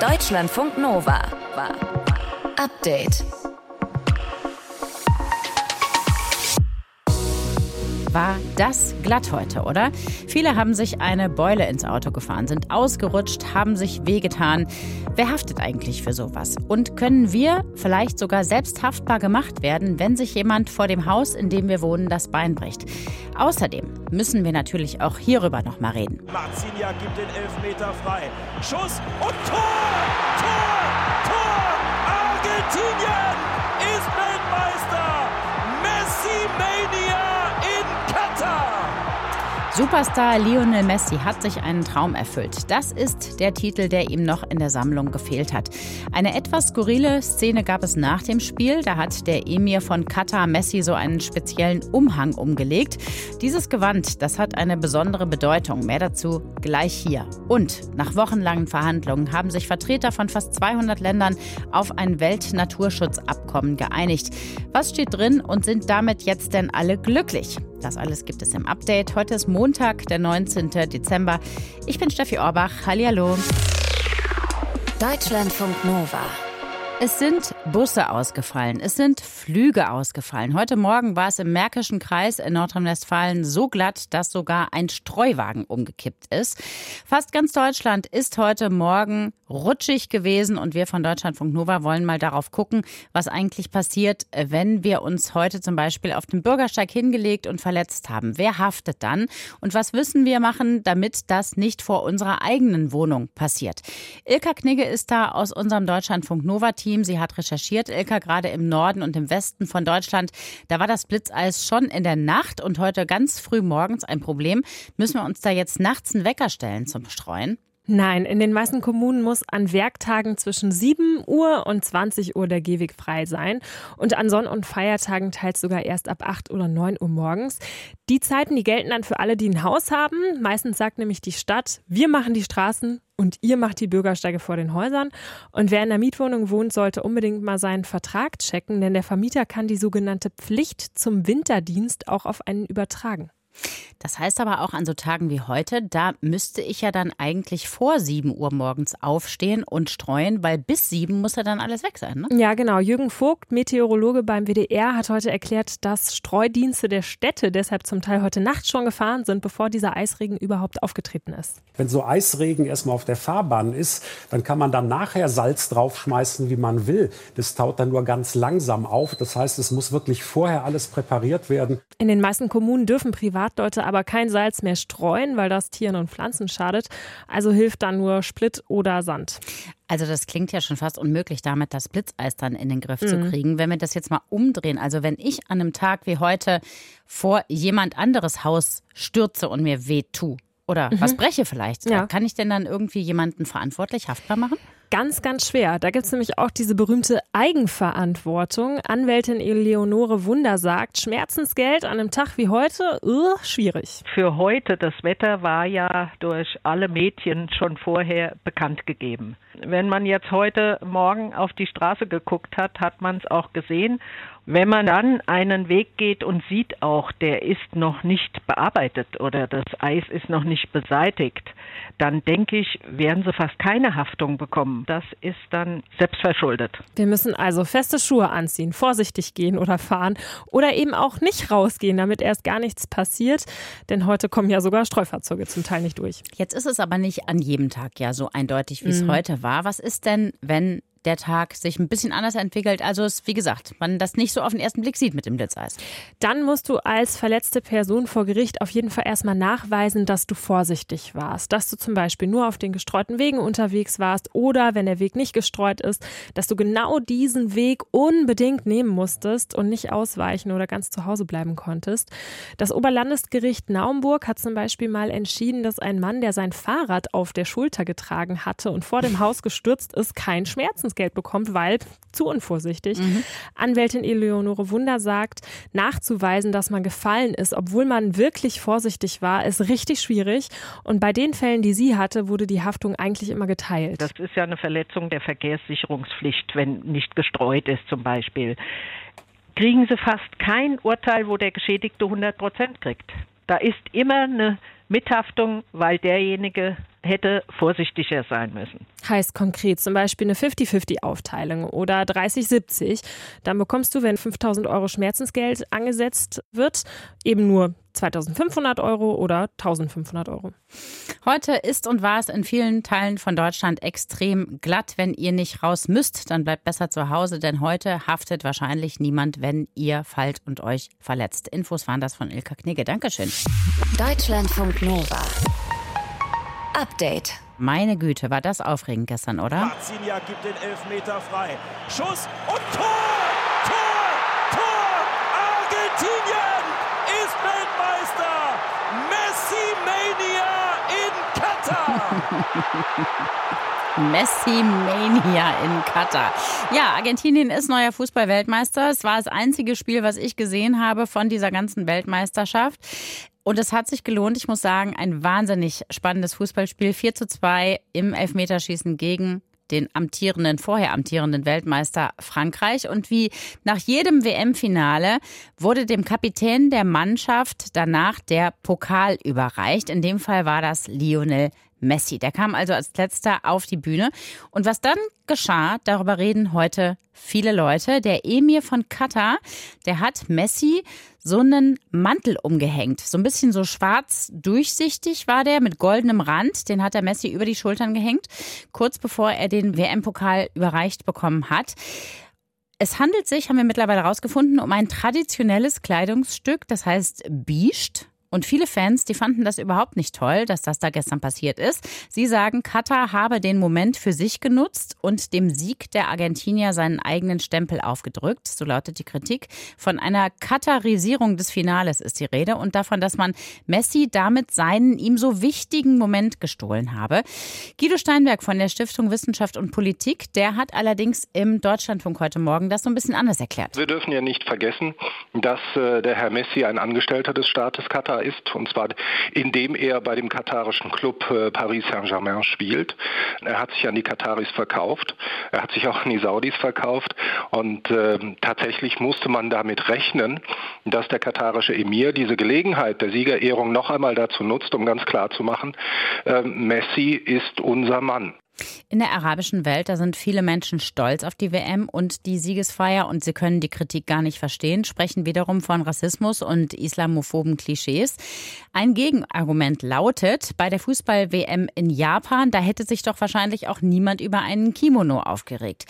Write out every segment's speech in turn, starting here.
Deutschlandfunk Nova. Update. War das glatt heute, oder? Viele haben sich eine Beule ins Auto gefahren, sind ausgerutscht, haben sich wehgetan. Wer haftet eigentlich für sowas? Und können wir vielleicht sogar selbst haftbar gemacht werden, wenn sich jemand vor dem Haus, in dem wir wohnen, das Bein bricht? Außerdem müssen wir natürlich auch hierüber noch mal reden. Marzinia gibt den Elfmeter frei. Schuss und Tor! Tor! Tor! Argentinien Superstar Lionel Messi hat sich einen Traum erfüllt. Das ist der Titel, der ihm noch in der Sammlung gefehlt hat. Eine etwas skurrile Szene gab es nach dem Spiel. Da hat der Emir von Katar Messi so einen speziellen Umhang umgelegt. Dieses Gewand, das hat eine besondere Bedeutung. Mehr dazu gleich hier. Und nach wochenlangen Verhandlungen haben sich Vertreter von fast 200 Ländern auf ein Weltnaturschutzabkommen geeinigt. Was steht drin und sind damit jetzt denn alle glücklich? Das alles gibt es im Update. Heute ist Montag, der 19. Dezember. Ich bin Steffi Orbach. Hallihallo. Deutschlandfunk Nova. Es sind Busse ausgefallen, es sind Flüge ausgefallen. Heute Morgen war es im Märkischen Kreis in Nordrhein-Westfalen so glatt, dass sogar ein Streuwagen umgekippt ist. Fast ganz Deutschland ist heute Morgen rutschig gewesen und wir von Deutschlandfunk Nova wollen mal darauf gucken, was eigentlich passiert, wenn wir uns heute zum Beispiel auf dem Bürgersteig hingelegt und verletzt haben. Wer haftet dann? Und was müssen wir machen, damit das nicht vor unserer eigenen Wohnung passiert? Ilka Knigge ist da aus unserem Deutschlandfunk Nova Team Team. Sie hat recherchiert, Ilka, gerade im Norden und im Westen von Deutschland. Da war das Blitzeis schon in der Nacht und heute ganz früh morgens ein Problem. Müssen wir uns da jetzt nachts einen Wecker stellen zum Streuen? Nein, in den meisten Kommunen muss an Werktagen zwischen 7 Uhr und 20 Uhr der Gehweg frei sein. Und an Sonn- und Feiertagen teils sogar erst ab 8 oder 9 Uhr morgens. Die Zeiten, die gelten dann für alle, die ein Haus haben. Meistens sagt nämlich die Stadt, wir machen die Straßen und ihr macht die Bürgersteige vor den Häusern. Und wer in einer Mietwohnung wohnt, sollte unbedingt mal seinen Vertrag checken, denn der Vermieter kann die sogenannte Pflicht zum Winterdienst auch auf einen übertragen. Das heißt aber auch an so Tagen wie heute, da müsste ich ja dann eigentlich vor 7 Uhr morgens aufstehen und streuen, weil bis 7 muss ja dann alles weg sein. Ne? Ja, genau. Jürgen Vogt, Meteorologe beim WDR, hat heute erklärt, dass Streudienste der Städte deshalb zum Teil heute Nacht schon gefahren sind, bevor dieser Eisregen überhaupt aufgetreten ist. Wenn so Eisregen erstmal auf der Fahrbahn ist, dann kann man dann nachher Salz draufschmeißen, wie man will. Das taut dann nur ganz langsam auf. Das heißt, es muss wirklich vorher alles präpariert werden. In den meisten Kommunen dürfen Privatleute aber kein Salz mehr streuen, weil das Tieren und Pflanzen schadet. Also hilft dann nur Split oder Sand. Also das klingt ja schon fast unmöglich, damit das Blitzeis dann in den Griff mhm. zu kriegen. Wenn wir das jetzt mal umdrehen, also wenn ich an einem Tag wie heute vor jemand anderes Haus stürze und mir weh tue oder mhm. was breche vielleicht, ja. kann ich denn dann irgendwie jemanden verantwortlich haftbar machen? Ganz, ganz schwer. Da gibt es nämlich auch diese berühmte Eigenverantwortung. Anwältin Eleonore Wunder sagt, Schmerzensgeld an einem Tag wie heute, uh, schwierig. Für heute, das Wetter war ja durch alle Medien schon vorher bekannt gegeben. Wenn man jetzt heute Morgen auf die Straße geguckt hat, hat man es auch gesehen. Wenn man dann einen Weg geht und sieht auch, der ist noch nicht bearbeitet oder das Eis ist noch nicht beseitigt, dann denke ich, werden sie fast keine Haftung bekommen. Das ist dann selbstverschuldet. Wir müssen also feste Schuhe anziehen, vorsichtig gehen oder fahren oder eben auch nicht rausgehen, damit erst gar nichts passiert. Denn heute kommen ja sogar Streufahrzeuge zum Teil nicht durch. Jetzt ist es aber nicht an jedem Tag ja so eindeutig, wie es mhm. heute war. Was ist denn, wenn der Tag sich ein bisschen anders entwickelt. Also es, wie gesagt, man das nicht so auf den ersten Blick sieht mit dem Blitzeis. Dann musst du als verletzte Person vor Gericht auf jeden Fall erstmal nachweisen, dass du vorsichtig warst. Dass du zum Beispiel nur auf den gestreuten Wegen unterwegs warst oder wenn der Weg nicht gestreut ist, dass du genau diesen Weg unbedingt nehmen musstest und nicht ausweichen oder ganz zu Hause bleiben konntest. Das Oberlandesgericht Naumburg hat zum Beispiel mal entschieden, dass ein Mann, der sein Fahrrad auf der Schulter getragen hatte und vor dem Haus gestürzt ist, kein Schmerzen Schmerzensgeld bekommt, weil zu unvorsichtig. Mhm. Anwältin Eleonore Wunder sagt, nachzuweisen, dass man gefallen ist, obwohl man wirklich vorsichtig war, ist richtig schwierig. Und bei den Fällen, die sie hatte, wurde die Haftung eigentlich immer geteilt. Das ist ja eine Verletzung der Verkehrssicherungspflicht, wenn nicht gestreut ist zum Beispiel. Kriegen sie fast kein Urteil, wo der Geschädigte 100 Prozent kriegt. Da ist immer eine Mithaftung, weil derjenige hätte vorsichtiger sein müssen. Heißt konkret zum Beispiel eine 50-50-Aufteilung oder 30-70. Dann bekommst du, wenn 5000 Euro Schmerzensgeld angesetzt wird, eben nur 2500 Euro oder 1500 Euro. Heute ist und war es in vielen Teilen von Deutschland extrem glatt. Wenn ihr nicht raus müsst, dann bleibt besser zu Hause, denn heute haftet wahrscheinlich niemand, wenn ihr fallt und euch verletzt. Infos waren das von Ilka Knigge. Dankeschön. Deutschlandfunk Nova. Update. Meine Güte, war das aufregend gestern, oder? Marzinia gibt den Elfmeter frei. Schuss und Tor! Tor! Tor! Argentinien ist Weltmeister! Messi Mania in Katar! Messi Mania in Katar. Ja, Argentinien ist neuer Fußballweltmeister. Es war das einzige Spiel, was ich gesehen habe von dieser ganzen Weltmeisterschaft. Und es hat sich gelohnt. Ich muss sagen, ein wahnsinnig spannendes Fußballspiel. 4 zu 2 im Elfmeterschießen gegen den amtierenden, vorher amtierenden Weltmeister Frankreich. Und wie nach jedem WM-Finale wurde dem Kapitän der Mannschaft danach der Pokal überreicht. In dem Fall war das Lionel Messi. Der kam also als letzter auf die Bühne. Und was dann geschah, darüber reden heute viele Leute. Der Emir von Katar, der hat Messi so einen Mantel umgehängt. So ein bisschen so schwarz durchsichtig war der mit goldenem Rand. Den hat der Messi über die Schultern gehängt, kurz bevor er den WM-Pokal überreicht bekommen hat. Es handelt sich, haben wir mittlerweile herausgefunden, um ein traditionelles Kleidungsstück, das heißt Biest. Und viele Fans, die fanden das überhaupt nicht toll, dass das da gestern passiert ist. Sie sagen, Katar habe den Moment für sich genutzt und dem Sieg der Argentinier seinen eigenen Stempel aufgedrückt. So lautet die Kritik. Von einer Katarisierung des Finales ist die Rede und davon, dass man Messi damit seinen ihm so wichtigen Moment gestohlen habe. Guido Steinberg von der Stiftung Wissenschaft und Politik, der hat allerdings im Deutschlandfunk heute Morgen das so ein bisschen anders erklärt. Wir dürfen ja nicht vergessen, dass äh, der Herr Messi ein Angestellter des Staates Katar ist, und zwar indem er bei dem katarischen Club äh, Paris Saint-Germain spielt. Er hat sich an die Kataris verkauft, er hat sich auch an die Saudis verkauft und äh, tatsächlich musste man damit rechnen, dass der katarische Emir diese Gelegenheit der Siegerehrung noch einmal dazu nutzt, um ganz klar zu machen, äh, Messi ist unser Mann. In der arabischen Welt, da sind viele Menschen stolz auf die WM und die Siegesfeier und sie können die Kritik gar nicht verstehen, sprechen wiederum von Rassismus und islamophoben Klischees. Ein Gegenargument lautet, bei der Fußball-WM in Japan, da hätte sich doch wahrscheinlich auch niemand über einen Kimono aufgeregt.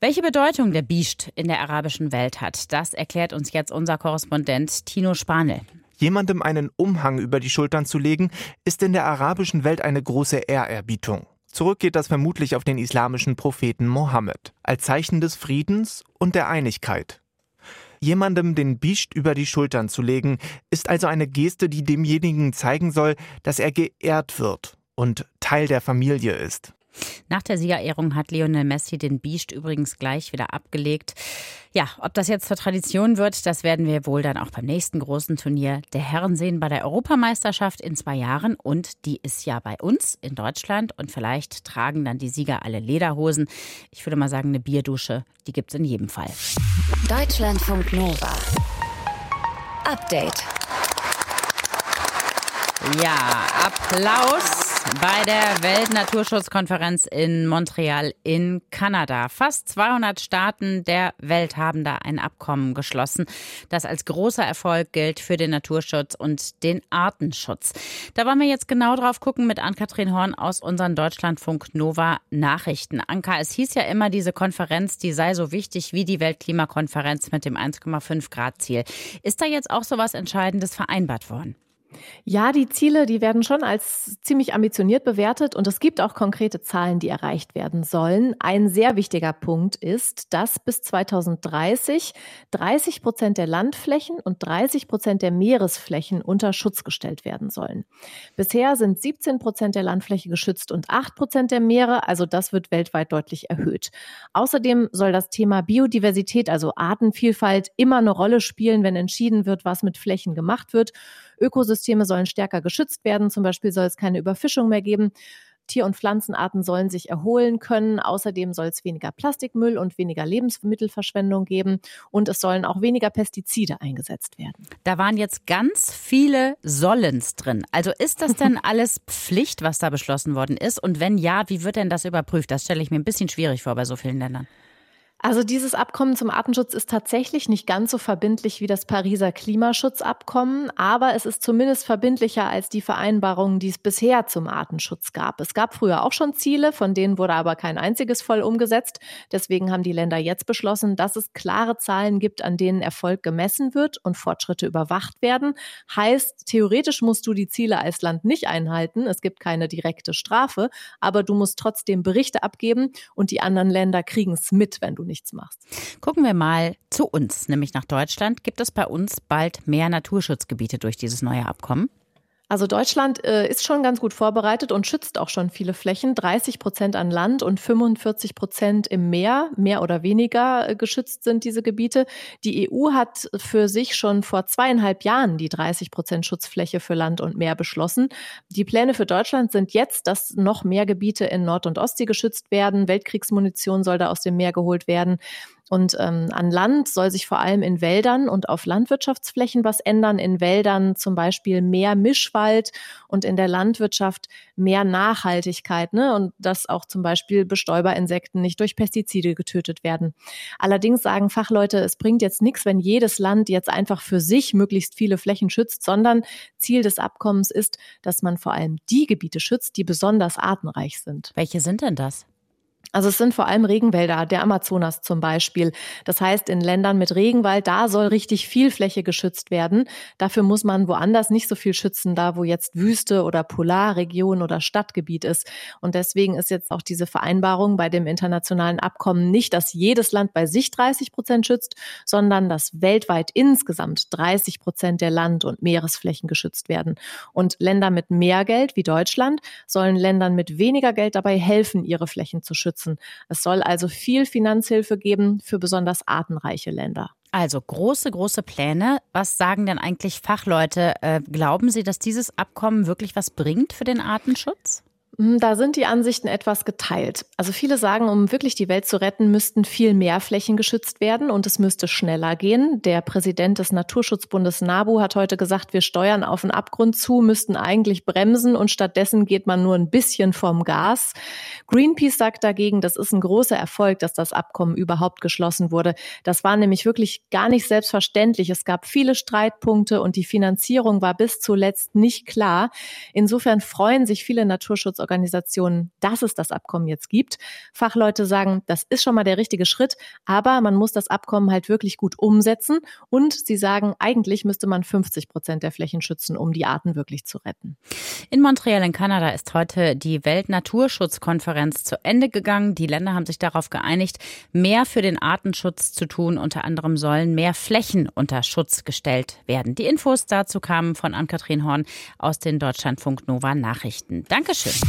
Welche Bedeutung der Biest in der arabischen Welt hat, das erklärt uns jetzt unser Korrespondent Tino Spanel. Jemandem einen Umhang über die Schultern zu legen, ist in der arabischen Welt eine große Ehrerbietung. Zurück geht das vermutlich auf den islamischen Propheten Mohammed, als Zeichen des Friedens und der Einigkeit. Jemandem den Bischt über die Schultern zu legen, ist also eine Geste, die demjenigen zeigen soll, dass er geehrt wird und Teil der Familie ist. Nach der Siegerehrung hat Lionel Messi den Biest übrigens gleich wieder abgelegt. Ja, ob das jetzt zur Tradition wird, das werden wir wohl dann auch beim nächsten großen Turnier der Herren sehen bei der Europameisterschaft in zwei Jahren. Und die ist ja bei uns in Deutschland. Und vielleicht tragen dann die Sieger alle Lederhosen. Ich würde mal sagen, eine Bierdusche, die gibt es in jedem Fall. Deutschlandfunk Nova. Update. Ja, Applaus bei der Weltnaturschutzkonferenz in Montreal in Kanada. Fast 200 Staaten der Welt haben da ein Abkommen geschlossen, das als großer Erfolg gilt für den Naturschutz und den Artenschutz. Da wollen wir jetzt genau drauf gucken mit Ann-Kathrin Horn aus unseren Deutschlandfunk Nova Nachrichten. Anka, es hieß ja immer, diese Konferenz, die sei so wichtig wie die Weltklimakonferenz mit dem 1,5 Grad Ziel. Ist da jetzt auch so was Entscheidendes vereinbart worden? Ja, die Ziele, die werden schon als ziemlich ambitioniert bewertet und es gibt auch konkrete Zahlen, die erreicht werden sollen. Ein sehr wichtiger Punkt ist, dass bis 2030 30 Prozent der Landflächen und 30 Prozent der Meeresflächen unter Schutz gestellt werden sollen. Bisher sind 17 Prozent der Landfläche geschützt und 8 Prozent der Meere, also das wird weltweit deutlich erhöht. Außerdem soll das Thema Biodiversität, also Artenvielfalt, immer eine Rolle spielen, wenn entschieden wird, was mit Flächen gemacht wird. Ökosysteme sollen stärker geschützt werden. Zum Beispiel soll es keine Überfischung mehr geben. Tier- und Pflanzenarten sollen sich erholen können. Außerdem soll es weniger Plastikmüll und weniger Lebensmittelverschwendung geben und es sollen auch weniger Pestizide eingesetzt werden. Da waren jetzt ganz viele Sollens drin. Also ist das denn alles Pflicht, was da beschlossen worden ist? Und wenn ja, wie wird denn das überprüft? Das stelle ich mir ein bisschen schwierig vor bei so vielen Ländern. Also dieses Abkommen zum Artenschutz ist tatsächlich nicht ganz so verbindlich wie das Pariser Klimaschutzabkommen, aber es ist zumindest verbindlicher als die Vereinbarungen, die es bisher zum Artenschutz gab. Es gab früher auch schon Ziele, von denen wurde aber kein einziges voll umgesetzt. Deswegen haben die Länder jetzt beschlossen, dass es klare Zahlen gibt, an denen Erfolg gemessen wird und Fortschritte überwacht werden. Heißt, theoretisch musst du die Ziele als Land nicht einhalten. Es gibt keine direkte Strafe, aber du musst trotzdem Berichte abgeben und die anderen Länder kriegen es mit, wenn du nichts machst. Gucken wir mal zu uns, nämlich nach Deutschland. Gibt es bei uns bald mehr Naturschutzgebiete durch dieses neue Abkommen? Also Deutschland äh, ist schon ganz gut vorbereitet und schützt auch schon viele Flächen. 30 Prozent an Land und 45 Prozent im Meer. Mehr oder weniger äh, geschützt sind diese Gebiete. Die EU hat für sich schon vor zweieinhalb Jahren die 30 Prozent Schutzfläche für Land und Meer beschlossen. Die Pläne für Deutschland sind jetzt, dass noch mehr Gebiete in Nord- und Ostsee geschützt werden. Weltkriegsmunition soll da aus dem Meer geholt werden. Und ähm, an Land soll sich vor allem in Wäldern und auf Landwirtschaftsflächen was ändern. In Wäldern zum Beispiel mehr Mischwald und in der Landwirtschaft mehr Nachhaltigkeit. Ne? Und dass auch zum Beispiel Bestäuberinsekten nicht durch Pestizide getötet werden. Allerdings sagen Fachleute, es bringt jetzt nichts, wenn jedes Land jetzt einfach für sich möglichst viele Flächen schützt, sondern Ziel des Abkommens ist, dass man vor allem die Gebiete schützt, die besonders artenreich sind. Welche sind denn das? Also es sind vor allem Regenwälder, der Amazonas zum Beispiel. Das heißt, in Ländern mit Regenwald, da soll richtig viel Fläche geschützt werden. Dafür muss man woanders nicht so viel schützen, da wo jetzt Wüste oder Polarregion oder Stadtgebiet ist. Und deswegen ist jetzt auch diese Vereinbarung bei dem internationalen Abkommen nicht, dass jedes Land bei sich 30 Prozent schützt, sondern dass weltweit insgesamt 30 Prozent der Land- und Meeresflächen geschützt werden. Und Länder mit mehr Geld wie Deutschland sollen Ländern mit weniger Geld dabei helfen, ihre Flächen zu schützen unterstützen. Es soll also viel Finanzhilfe geben für besonders artenreiche Länder. Also große, große Pläne. Was sagen denn eigentlich Fachleute? Äh, glauben Sie, dass dieses Abkommen wirklich was bringt für den Artenschutz? Hm, da sind die Ansichten etwas geteilt. Also viele sagen, um wirklich die Welt zu retten, müssten viel mehr Flächen geschützt werden und es müsste schneller gehen. Der Präsident des Naturschutzbundes NABU hat heute gesagt, wir steuern auf den Abgrund zu, müssten eigentlich bremsen und stattdessen geht man nur ein bisschen vom Gas. Greenpeace sagt dagegen, das ist ein großer Erfolg, dass das Abkommen überhaupt geschlossen wurde. Das war nämlich wirklich gar nicht selbstverständlich. Es gab viele Streitpunkte und die Finanzierung war bis zuletzt nicht klar. Insofern freuen sich viele Naturschutzorganisationen Organisationen, dass es das Abkommen jetzt gibt. Fachleute sagen, das ist schon mal der richtige Schritt, aber man muss das Abkommen halt wirklich gut umsetzen. Und sie sagen, eigentlich müsste man 50 Prozent der Flächen schützen, um die Arten wirklich zu retten. In Montreal in Kanada ist heute die Weltnaturschutzkonferenz zu Ende gegangen. Die Länder haben sich darauf geeinigt, mehr für den Artenschutz zu tun. Unter anderem sollen mehr Flächen unter Schutz gestellt werden. Die Infos dazu kamen von Ann-Kathrin Horn aus den Deutschlandfunk Nova Nachrichten. Dankeschön.